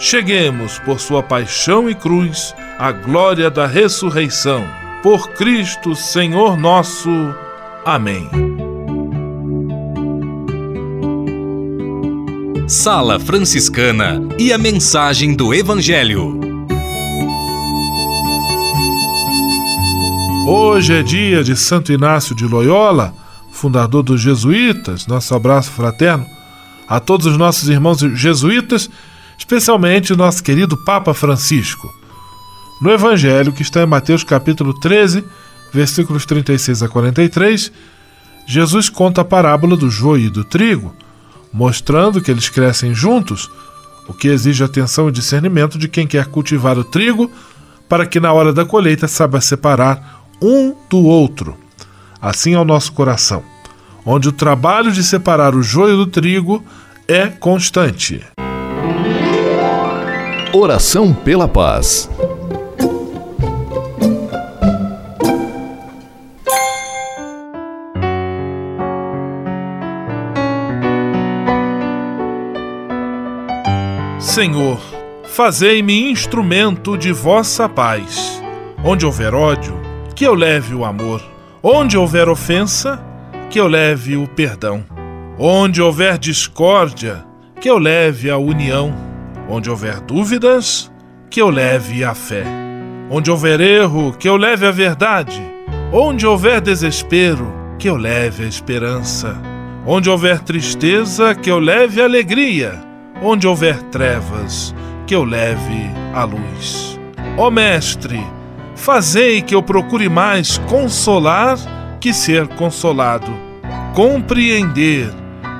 cheguemos, por sua paixão e cruz, à glória da ressurreição. Por Cristo, Senhor nosso. Amém. Sala Franciscana e a mensagem do Evangelho. Hoje é dia de Santo Inácio de Loyola, fundador dos jesuítas. Nosso abraço fraterno a todos os nossos irmãos jesuítas, especialmente o nosso querido Papa Francisco. No Evangelho, que está em Mateus capítulo 13, versículos 36 a 43, Jesus conta a parábola do joio e do trigo, mostrando que eles crescem juntos, o que exige atenção e discernimento de quem quer cultivar o trigo, para que na hora da colheita saiba separar um do outro. Assim é o nosso coração, onde o trabalho de separar o joio do trigo é constante. Oração pela paz. Senhor, fazei-me instrumento de vossa paz. Onde houver ódio, que eu leve o amor. Onde houver ofensa, que eu leve o perdão. Onde houver discórdia, que eu leve a união. Onde houver dúvidas, que eu leve a fé. Onde houver erro, que eu leve a verdade. Onde houver desespero, que eu leve a esperança. Onde houver tristeza, que eu leve alegria. Onde houver trevas, que eu leve a luz. Ó Mestre, Fazei que eu procure mais consolar que ser consolado, compreender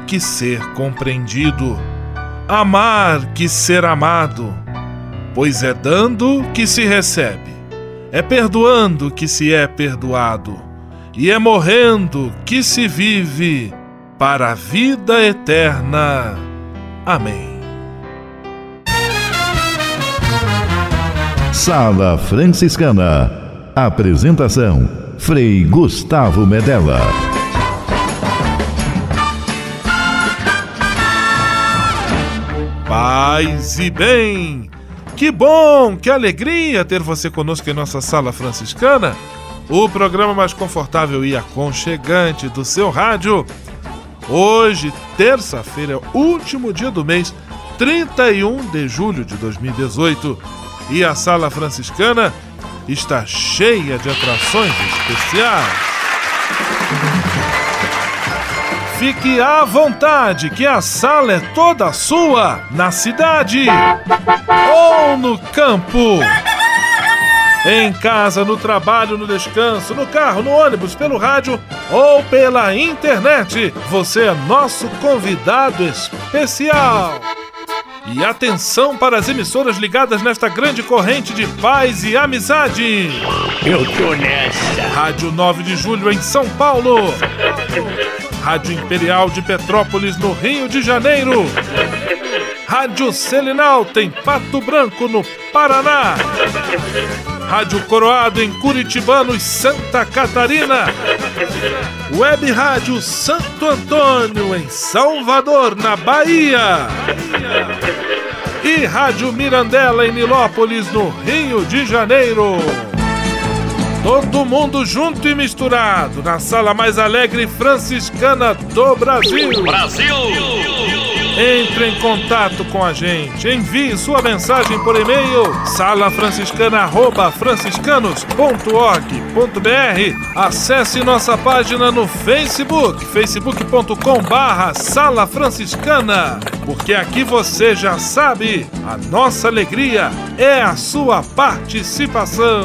que ser compreendido, amar que ser amado, pois é dando que se recebe, é perdoando que se é perdoado, e é morrendo que se vive para a vida eterna. Amém. Sala Franciscana. Apresentação: Frei Gustavo Medella. Paz e bem! Que bom, que alegria ter você conosco em nossa Sala Franciscana, o programa mais confortável e aconchegante do seu rádio. Hoje, terça-feira, último dia do mês, 31 de julho de 2018 e a sala franciscana está cheia de atrações especiais. Fique à vontade, que a sala é toda sua, na cidade ou no campo. Em casa, no trabalho, no descanso, no carro, no ônibus, pelo rádio ou pela internet, você é nosso convidado especial. E atenção para as emissoras ligadas nesta grande corrente de paz e amizade. Eu tô nessa. Rádio 9 de Julho em São Paulo. Rádio Imperial de Petrópolis no Rio de Janeiro. Rádio Selinal tem Pato Branco no Paraná. Rádio Coroado em Curitibanos, Santa Catarina. Web Rádio Santo Antônio em Salvador, na Bahia. E Rádio Mirandela em Nilópolis, no Rio de Janeiro. Todo mundo junto e misturado na sala mais alegre franciscana do Brasil. Brasil! Entre em contato com a gente. Envie sua mensagem por e-mail salafranciscana@franciscanos.org.br. Acesse nossa página no Facebook, facebook.com barra Sala Franciscana. Porque aqui você já sabe, a nossa alegria é a sua participação.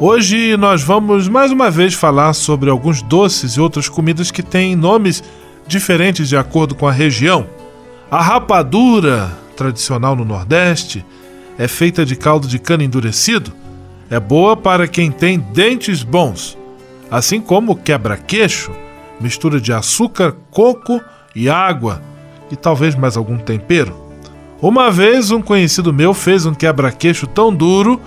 Hoje nós vamos mais uma vez falar sobre alguns doces e outras comidas que têm nomes diferentes de acordo com a região. A rapadura, tradicional no Nordeste, é feita de caldo de cana endurecido. É boa para quem tem dentes bons, assim como quebra-queixo, mistura de açúcar, coco e água e talvez mais algum tempero. Uma vez um conhecido meu fez um quebra-queixo tão duro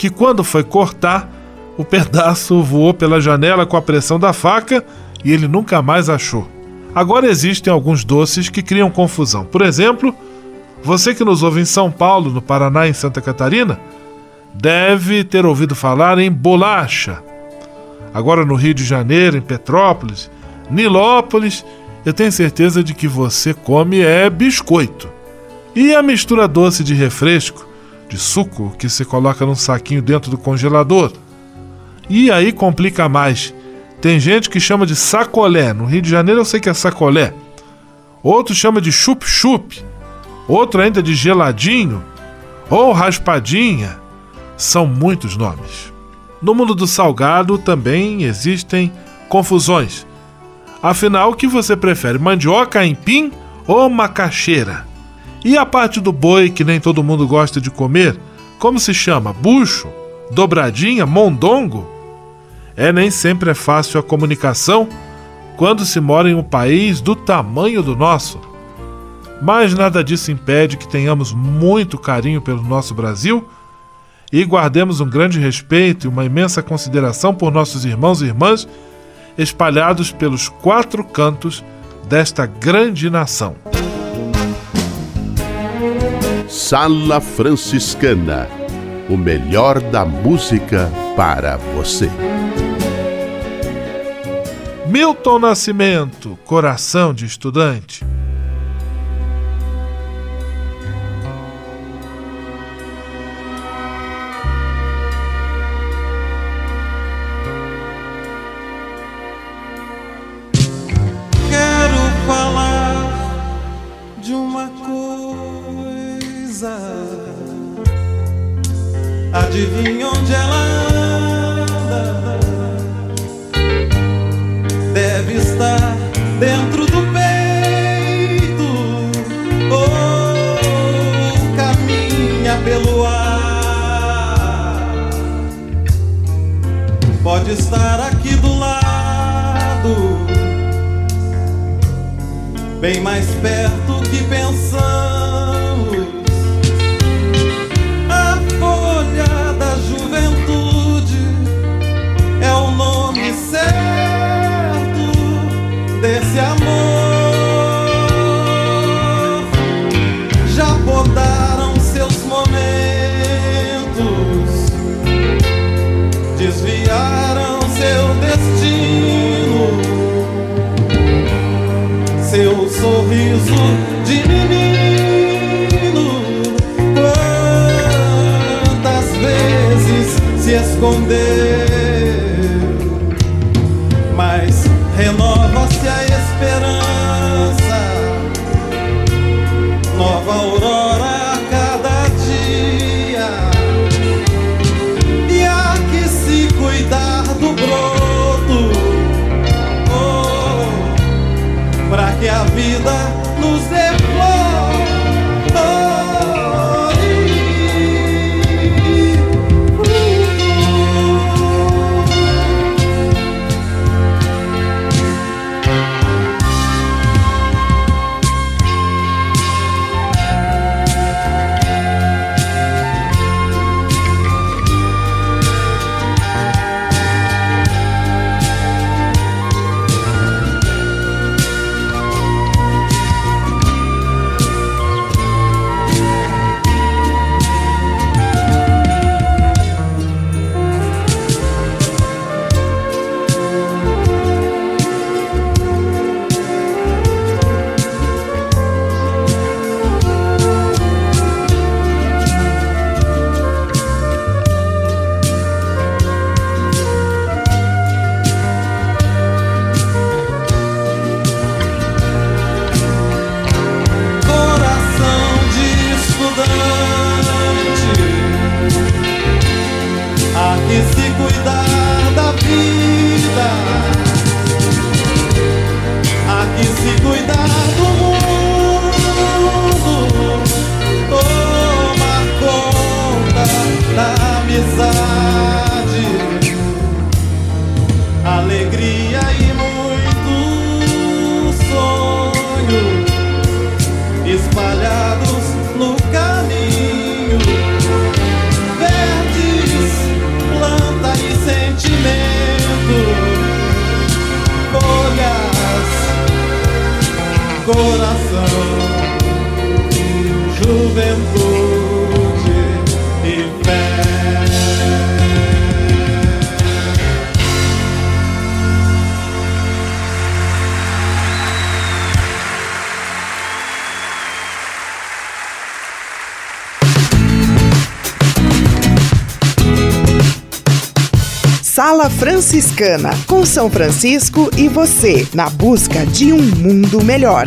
que quando foi cortar, o pedaço voou pela janela com a pressão da faca e ele nunca mais achou. Agora existem alguns doces que criam confusão. Por exemplo, você que nos ouve em São Paulo, no Paraná e em Santa Catarina, deve ter ouvido falar em bolacha. Agora no Rio de Janeiro, em Petrópolis, Nilópolis, eu tenho certeza de que você come é biscoito. E a mistura doce de refresco, de suco que se coloca num saquinho dentro do congelador. E aí complica mais. Tem gente que chama de sacolé. No Rio de Janeiro eu sei que é sacolé. Outro chama de chup-chup. Outro ainda de geladinho. Ou raspadinha. São muitos nomes. No mundo do salgado também existem confusões. Afinal, o que você prefere, mandioca, empim ou macaxeira? E a parte do boi que nem todo mundo gosta de comer? Como se chama? Bucho? Dobradinha? Mondongo? É nem sempre é fácil a comunicação quando se mora em um país do tamanho do nosso. Mas nada disso impede que tenhamos muito carinho pelo nosso Brasil e guardemos um grande respeito e uma imensa consideração por nossos irmãos e irmãs espalhados pelos quatro cantos desta grande nação. Sala Franciscana o melhor da música para você. Milton Nascimento, Coração de Estudante. Amor. Já podaram seus momentos, desviaram seu destino seu sorriso de menino. Quantas vezes se escondeu, Sala Franciscana, com São Francisco e você, na busca de um mundo melhor.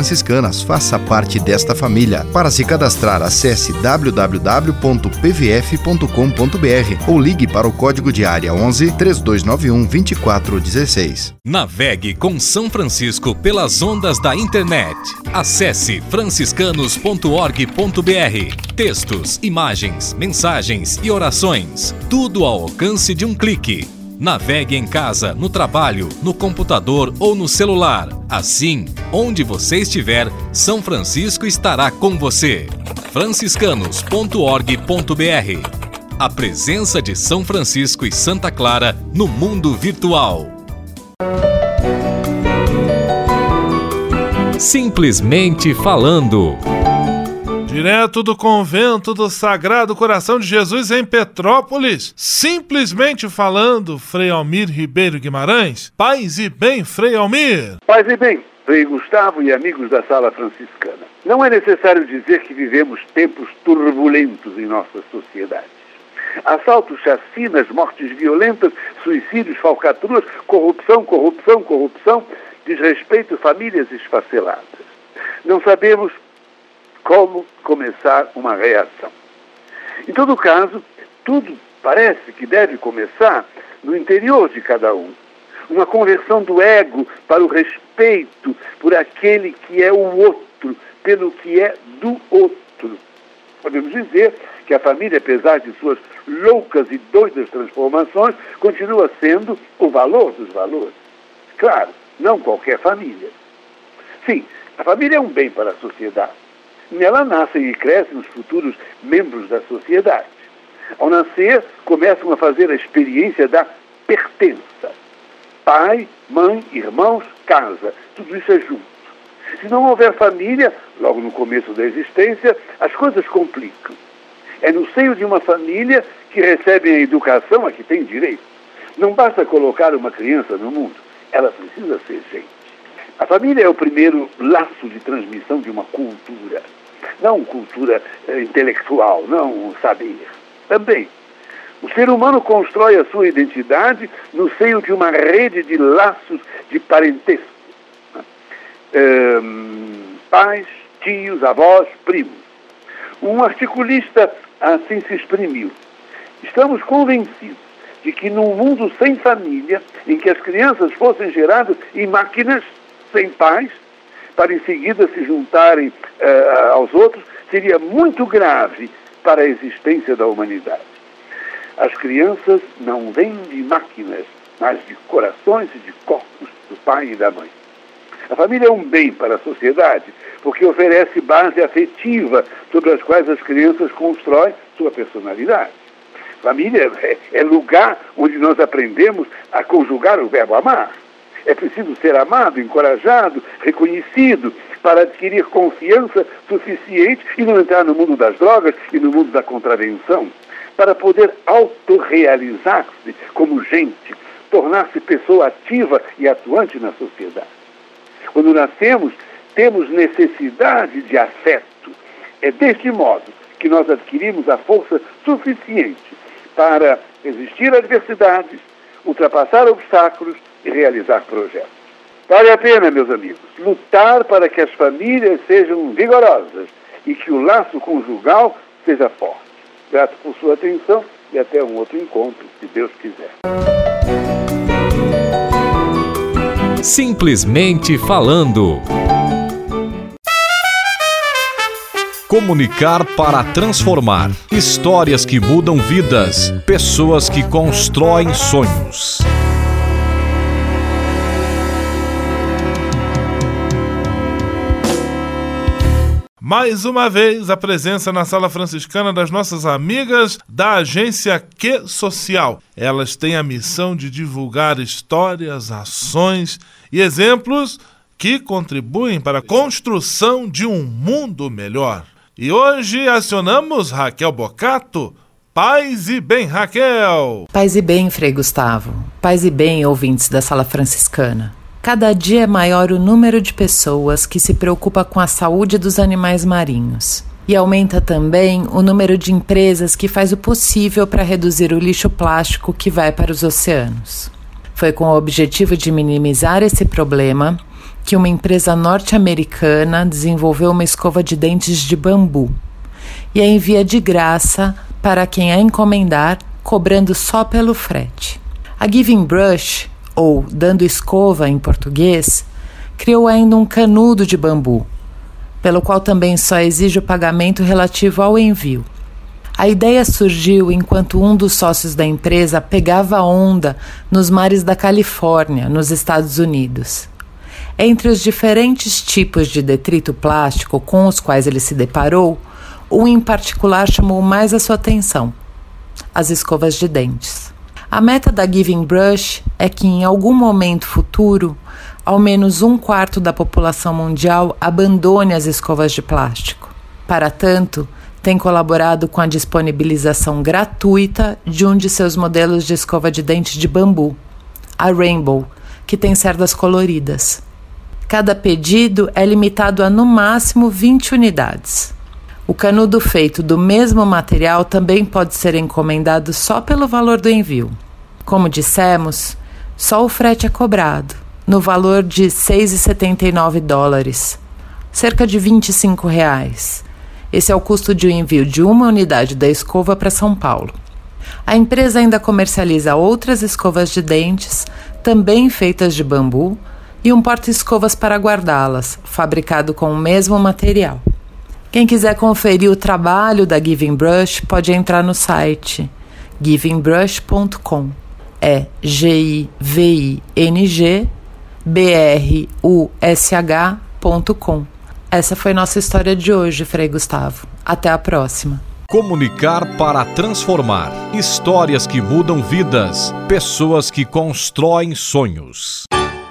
franciscanas. Faça parte desta família. Para se cadastrar, acesse www.pvf.com.br ou ligue para o código de área 11 3291 2416. Navegue com São Francisco pelas ondas da internet. Acesse franciscanos.org.br. Textos, imagens, mensagens e orações. Tudo ao alcance de um clique. Navegue em casa, no trabalho, no computador ou no celular. Assim, onde você estiver, São Francisco estará com você. franciscanos.org.br A presença de São Francisco e Santa Clara no mundo virtual. Simplesmente falando. Direto do convento do Sagrado Coração de Jesus em Petrópolis, simplesmente falando, Frei Almir Ribeiro Guimarães. Paz e bem, Frei Almir. Paz e bem, Frei Gustavo e amigos da Sala Franciscana. Não é necessário dizer que vivemos tempos turbulentos em nossa sociedade. Assaltos, chacinas, mortes violentas, suicídios, falcatruas, corrupção, corrupção, corrupção, desrespeito, famílias esfaceladas. Não sabemos como começar uma reação. Em todo caso, tudo parece que deve começar no interior de cada um. Uma conversão do ego para o respeito por aquele que é o outro, pelo que é do outro. Podemos dizer que a família, apesar de suas loucas e doidas transformações, continua sendo o valor dos valores. Claro, não qualquer família. Sim, a família é um bem para a sociedade. Nela nascem e crescem os futuros membros da sociedade. Ao nascer, começam a fazer a experiência da pertença. Pai, mãe, irmãos, casa, tudo isso é junto. Se não houver família, logo no começo da existência, as coisas complicam. É no seio de uma família que recebem a educação a que tem direito. Não basta colocar uma criança no mundo, ela precisa ser gente. A família é o primeiro laço de transmissão de uma cultura. Não cultura eh, intelectual, não saber. Também. O ser humano constrói a sua identidade no seio de uma rede de laços de parentesco. Ehm, pais, tios, avós, primos. Um articulista assim se exprimiu. Estamos convencidos de que num mundo sem família, em que as crianças fossem geradas em máquinas sem pais, para em seguida se juntarem uh, aos outros, seria muito grave para a existência da humanidade. As crianças não vêm de máquinas, mas de corações e de corpos do pai e da mãe. A família é um bem para a sociedade, porque oferece base afetiva sobre as quais as crianças constroem sua personalidade. Família é, é lugar onde nós aprendemos a conjugar o verbo amar. É preciso ser amado, encorajado, reconhecido, para adquirir confiança suficiente e não entrar no mundo das drogas e no mundo da contravenção, para poder autorrealizar-se como gente, tornar-se pessoa ativa e atuante na sociedade. Quando nascemos, temos necessidade de afeto. É deste modo que nós adquirimos a força suficiente para resistir adversidades, ultrapassar obstáculos realizar projetos. Vale a pena, meus amigos, lutar para que as famílias sejam vigorosas e que o laço conjugal seja forte. Grato por sua atenção e até um outro encontro, se Deus quiser. Simplesmente falando. Comunicar para transformar. Histórias que mudam vidas. Pessoas que constroem sonhos. Mais uma vez, a presença na sala franciscana das nossas amigas da agência Que Social. Elas têm a missão de divulgar histórias, ações e exemplos que contribuem para a construção de um mundo melhor. E hoje acionamos Raquel Bocato. Paz e bem, Raquel! Paz e bem, Frei Gustavo. Paz e bem, ouvintes da Sala Franciscana. Cada dia é maior o número de pessoas que se preocupa com a saúde dos animais marinhos. E aumenta também o número de empresas que faz o possível para reduzir o lixo plástico que vai para os oceanos. Foi com o objetivo de minimizar esse problema que uma empresa norte-americana desenvolveu uma escova de dentes de bambu e a envia de graça para quem a encomendar, cobrando só pelo frete. A Giving Brush ou dando escova em português, criou ainda um canudo de bambu, pelo qual também só exige o pagamento relativo ao envio. A ideia surgiu enquanto um dos sócios da empresa pegava onda nos mares da Califórnia, nos Estados Unidos. Entre os diferentes tipos de detrito plástico com os quais ele se deparou, um em particular chamou mais a sua atenção: as escovas de dentes. A meta da Giving Brush é que em algum momento futuro, ao menos um quarto da população mundial abandone as escovas de plástico. Para tanto, tem colaborado com a disponibilização gratuita de um de seus modelos de escova de dente de bambu, a Rainbow, que tem cerdas coloridas. Cada pedido é limitado a no máximo 20 unidades. O canudo feito do mesmo material também pode ser encomendado só pelo valor do envio. Como dissemos, só o frete é cobrado, no valor de 6,79 dólares, cerca de 25 reais. Esse é o custo de um envio de uma unidade da escova para São Paulo. A empresa ainda comercializa outras escovas de dentes, também feitas de bambu, e um porta-escovas para guardá-las, fabricado com o mesmo material. Quem quiser conferir o trabalho da Giving Brush pode entrar no site givingbrush.com. É G-I-V-I-N-G B-R-U-S-H.com. Essa foi nossa história de hoje, Frei Gustavo. Até a próxima. Comunicar para transformar. Histórias que mudam vidas. Pessoas que constroem sonhos.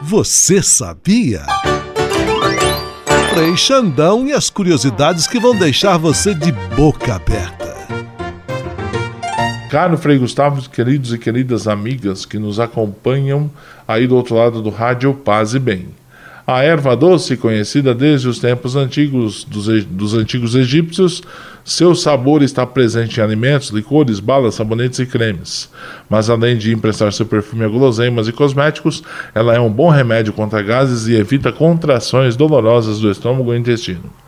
Você sabia? Frei Xandão e as curiosidades que vão deixar você de boca aberta. Caro Frei Gustavo, queridos e queridas amigas que nos acompanham aí do outro lado do rádio Paz e Bem. A erva doce, conhecida desde os tempos antigos dos, dos antigos egípcios, seu sabor está presente em alimentos, licores, balas, sabonetes e cremes. Mas além de emprestar seu perfume a guloseimas e cosméticos, ela é um bom remédio contra gases e evita contrações dolorosas do estômago e intestino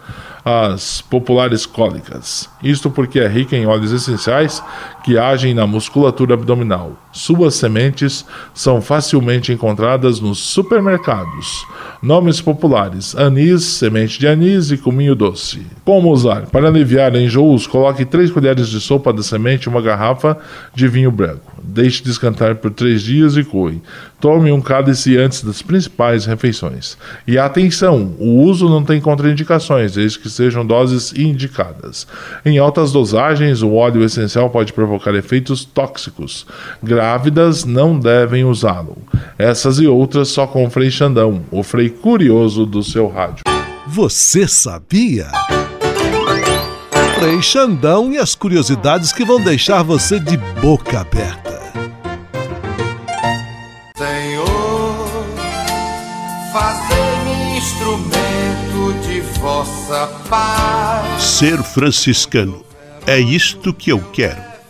as populares cólicas. Isto porque é rica em óleos essenciais que agem na musculatura abdominal. Suas sementes são facilmente encontradas nos supermercados. Nomes populares: anis, semente de anis e cominho doce. Como usar? Para aliviar enjoos, coloque 3 colheres de sopa da semente em uma garrafa de vinho branco. Deixe descantar por 3 dias e coe. Tome um cálice antes das principais refeições. E atenção, o uso não tem contraindicações, desde que sejam doses indicadas. Em altas dosagens, o óleo essencial pode provocar efeitos tóxicos, grávidas não devem usá-lo. Essas e outras só com o Frei Xandão, o Frei curioso do seu rádio. Você sabia? Frei Xandão e as curiosidades que vão deixar você de boca aberta. Vossa paz. Ser franciscano é isto que eu quero.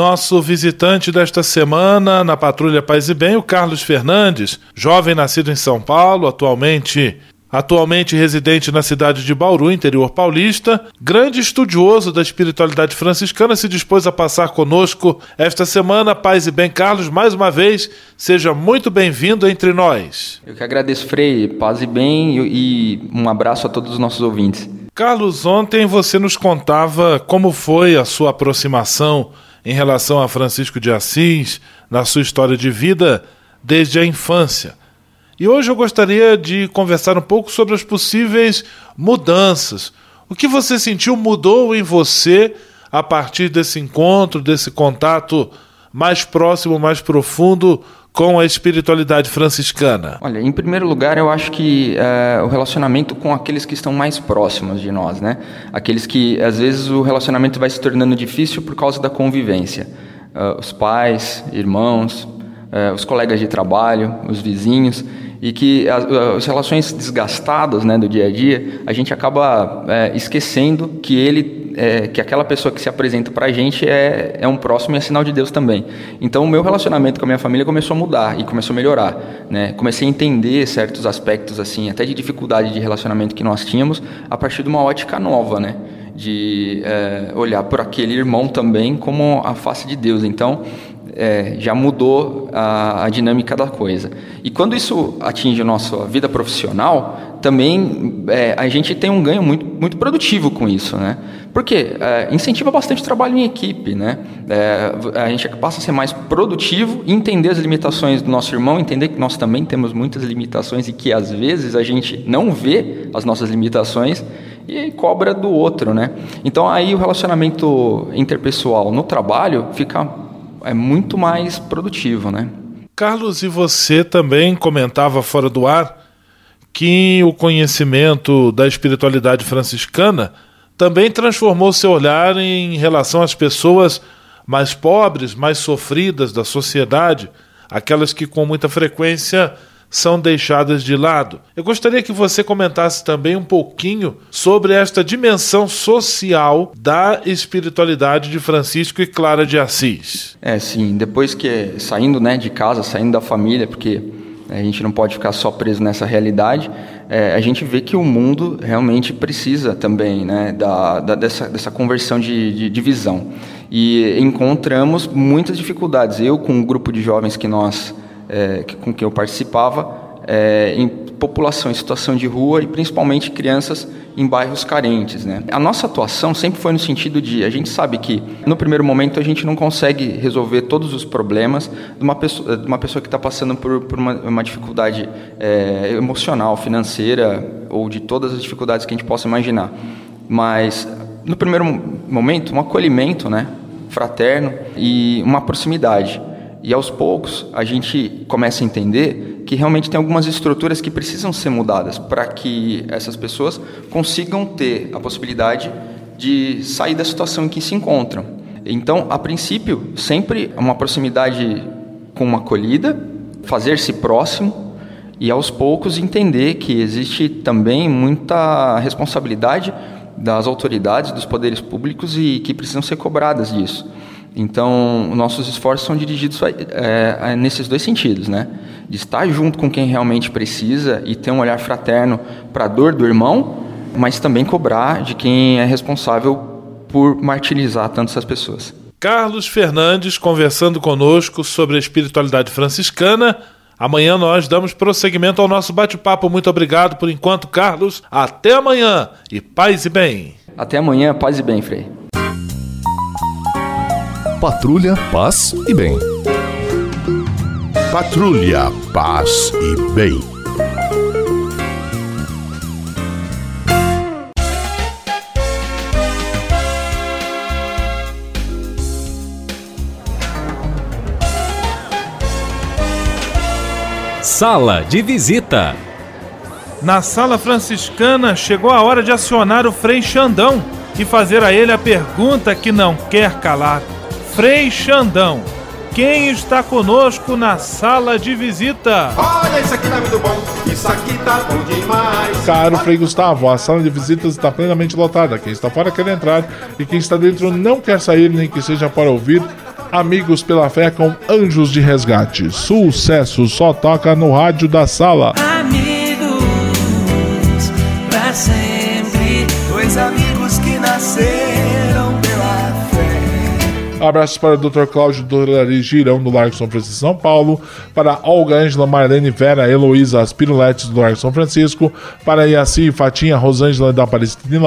Nosso visitante desta semana na Patrulha Paz e Bem, o Carlos Fernandes, jovem nascido em São Paulo, atualmente atualmente residente na cidade de Bauru, interior paulista, grande estudioso da espiritualidade franciscana, se dispôs a passar conosco esta semana. Paz e bem, Carlos, mais uma vez, seja muito bem-vindo entre nós. Eu que agradeço, Frei, paz e bem e um abraço a todos os nossos ouvintes. Carlos, ontem você nos contava como foi a sua aproximação em relação a Francisco de Assis, na sua história de vida desde a infância. E hoje eu gostaria de conversar um pouco sobre as possíveis mudanças. O que você sentiu mudou em você a partir desse encontro, desse contato mais próximo, mais profundo com a espiritualidade franciscana? Olha, em primeiro lugar, eu acho que é, o relacionamento com aqueles que estão mais próximos de nós, né? Aqueles que às vezes o relacionamento vai se tornando difícil por causa da convivência. Uh, os pais, irmãos, uh, os colegas de trabalho, os vizinhos e que as, as, relações desgastadas né, do dia a dia, a gente acaba é, esquecendo que ele, é, que aquela pessoa que se apresenta para a gente é, é um próximo e é sinal de Deus também. Então, o meu relacionamento com a minha família começou a mudar e começou a melhorar. Né? Comecei a entender certos aspectos, assim, até de dificuldade de relacionamento que nós tínhamos, a partir de uma ótica nova, né? de é, olhar por aquele irmão também como a face de Deus. Então, é, já mudou a, a, dinâmica da coisa. E quando isso atinge a nossa vida profissional, também é, a gente tem um ganho muito, muito produtivo com isso, né? Porque é, incentiva bastante o trabalho em equipe, né? É, a gente passa a ser mais produtivo, entender as limitações do nosso irmão, entender que nós também temos muitas limitações e que às vezes a gente não vê as nossas limitações e cobra do outro, né? Então aí o relacionamento interpessoal no trabalho fica é muito mais produtivo, né? Carlos, e você também comentava fora do ar que o conhecimento da espiritualidade franciscana também transformou seu olhar em relação às pessoas mais pobres, mais sofridas da sociedade, aquelas que com muita frequência são deixadas de lado. Eu gostaria que você comentasse também um pouquinho sobre esta dimensão social da espiritualidade de Francisco e Clara de Assis. É, sim, depois que saindo né, de casa, saindo da família, porque a gente não pode ficar só preso nessa realidade, é, a gente vê que o mundo realmente precisa também né, da, da dessa, dessa conversão de, de, de visão. E encontramos muitas dificuldades. Eu, com um grupo de jovens que nós é, com que eu participava, é, em população em situação de rua e principalmente crianças em bairros carentes. Né? A nossa atuação sempre foi no sentido de a gente sabe que no primeiro momento a gente não consegue resolver todos os problemas de uma pessoa, de uma pessoa que está passando por, por uma, uma, dificuldade é, emocional, financeira ou de todas as dificuldades que a gente possa imaginar. Mas no primeiro momento um acolhimento, né, fraterno e uma proximidade. E aos poucos a gente começa a entender que realmente tem algumas estruturas que precisam ser mudadas para que essas pessoas consigam ter a possibilidade de sair da situação em que se encontram. Então, a princípio, sempre uma proximidade com uma acolhida, fazer-se próximo e aos poucos entender que existe também muita responsabilidade das autoridades, dos poderes públicos e que precisam ser cobradas disso. Então, nossos esforços são dirigidos é, nesses dois sentidos, né? De estar junto com quem realmente precisa e ter um olhar fraterno para a dor do irmão, mas também cobrar de quem é responsável por martirizar tanto essas pessoas. Carlos Fernandes conversando conosco sobre a espiritualidade franciscana. Amanhã nós damos prosseguimento ao nosso bate-papo. Muito obrigado por enquanto, Carlos. Até amanhã e paz e bem. Até amanhã, paz e bem, Frei. Patrulha, paz e bem. Patrulha, paz e bem. Sala de visita. Na sala franciscana chegou a hora de acionar o Frei Xandão e fazer a ele a pergunta que não quer calar. Frei Xandão, quem está conosco na sala de visita? Olha, isso aqui tá muito bom, isso aqui tá bom demais. Caro Frei Gustavo, a sala de visitas está plenamente lotada. Quem está fora quer entrar e quem está dentro não quer sair, nem que seja para ouvir Amigos pela Fé com Anjos de Resgate. Sucesso só toca no rádio da sala. Amigos, Abraços para o Dr. Cláudio Dorari Girão do Largo São Francisco São Paulo, para Olga Ângela Marlene Vera Heloísa Aspiruletes do Largo São Francisco, para Iaci Fatinha Rosângela da Aparecida de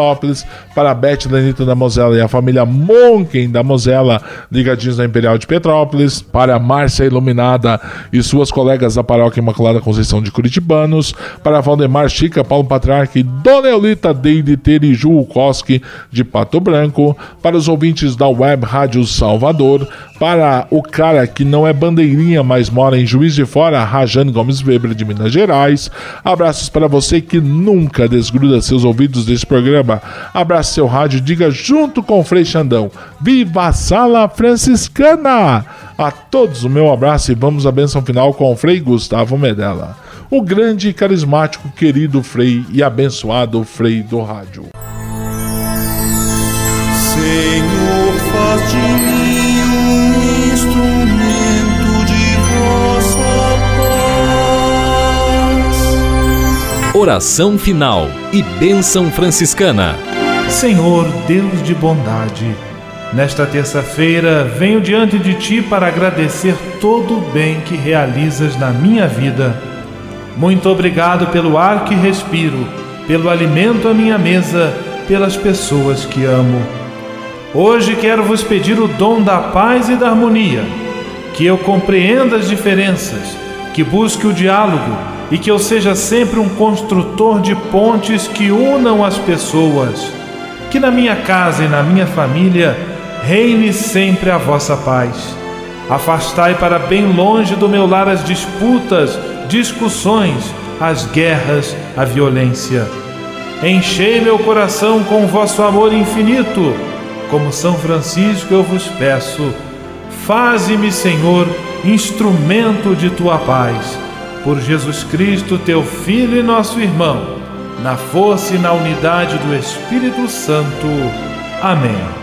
para Beth Lenita da Mosela e a família Monken da Mosela, ligadinhos da Imperial de Petrópolis, para Márcia Iluminada e suas colegas da Paróquia Imaculada Conceição de Curitibanos, para Valdemar Chica, Paulo Patriarca e Dona Eulita Deide Teriju Koski de Pato Branco, para os ouvintes da Web Rádio Salvador, para o cara que não é bandeirinha, mas mora em Juiz de Fora, Rajane Gomes Weber de Minas Gerais. Abraços para você que nunca desgruda seus ouvidos desse programa. Abraço seu rádio, diga junto com o Frei Xandão: Viva a Sala Franciscana! A todos o meu abraço e vamos à benção final com o Frei Gustavo Medella. O grande carismático, querido Frei e abençoado Frei do Rádio. Senhor, faz de mim um instrumento de vossa paz. Oração final e bênção franciscana. Senhor, Deus de bondade, nesta terça-feira venho diante de Ti para agradecer todo o bem que realizas na minha vida. Muito obrigado pelo ar que respiro, pelo alimento à minha mesa, pelas pessoas que amo. Hoje quero vos pedir o dom da paz e da harmonia, que eu compreenda as diferenças, que busque o diálogo e que eu seja sempre um construtor de pontes que unam as pessoas. Que na minha casa e na minha família reine sempre a vossa paz. Afastai para bem longe do meu lar as disputas, discussões, as guerras, a violência. Enchei meu coração com vosso amor infinito. Como São Francisco eu vos peço, faze-me, Senhor, instrumento de tua paz. Por Jesus Cristo, teu Filho e nosso irmão, na força e na unidade do Espírito Santo. Amém.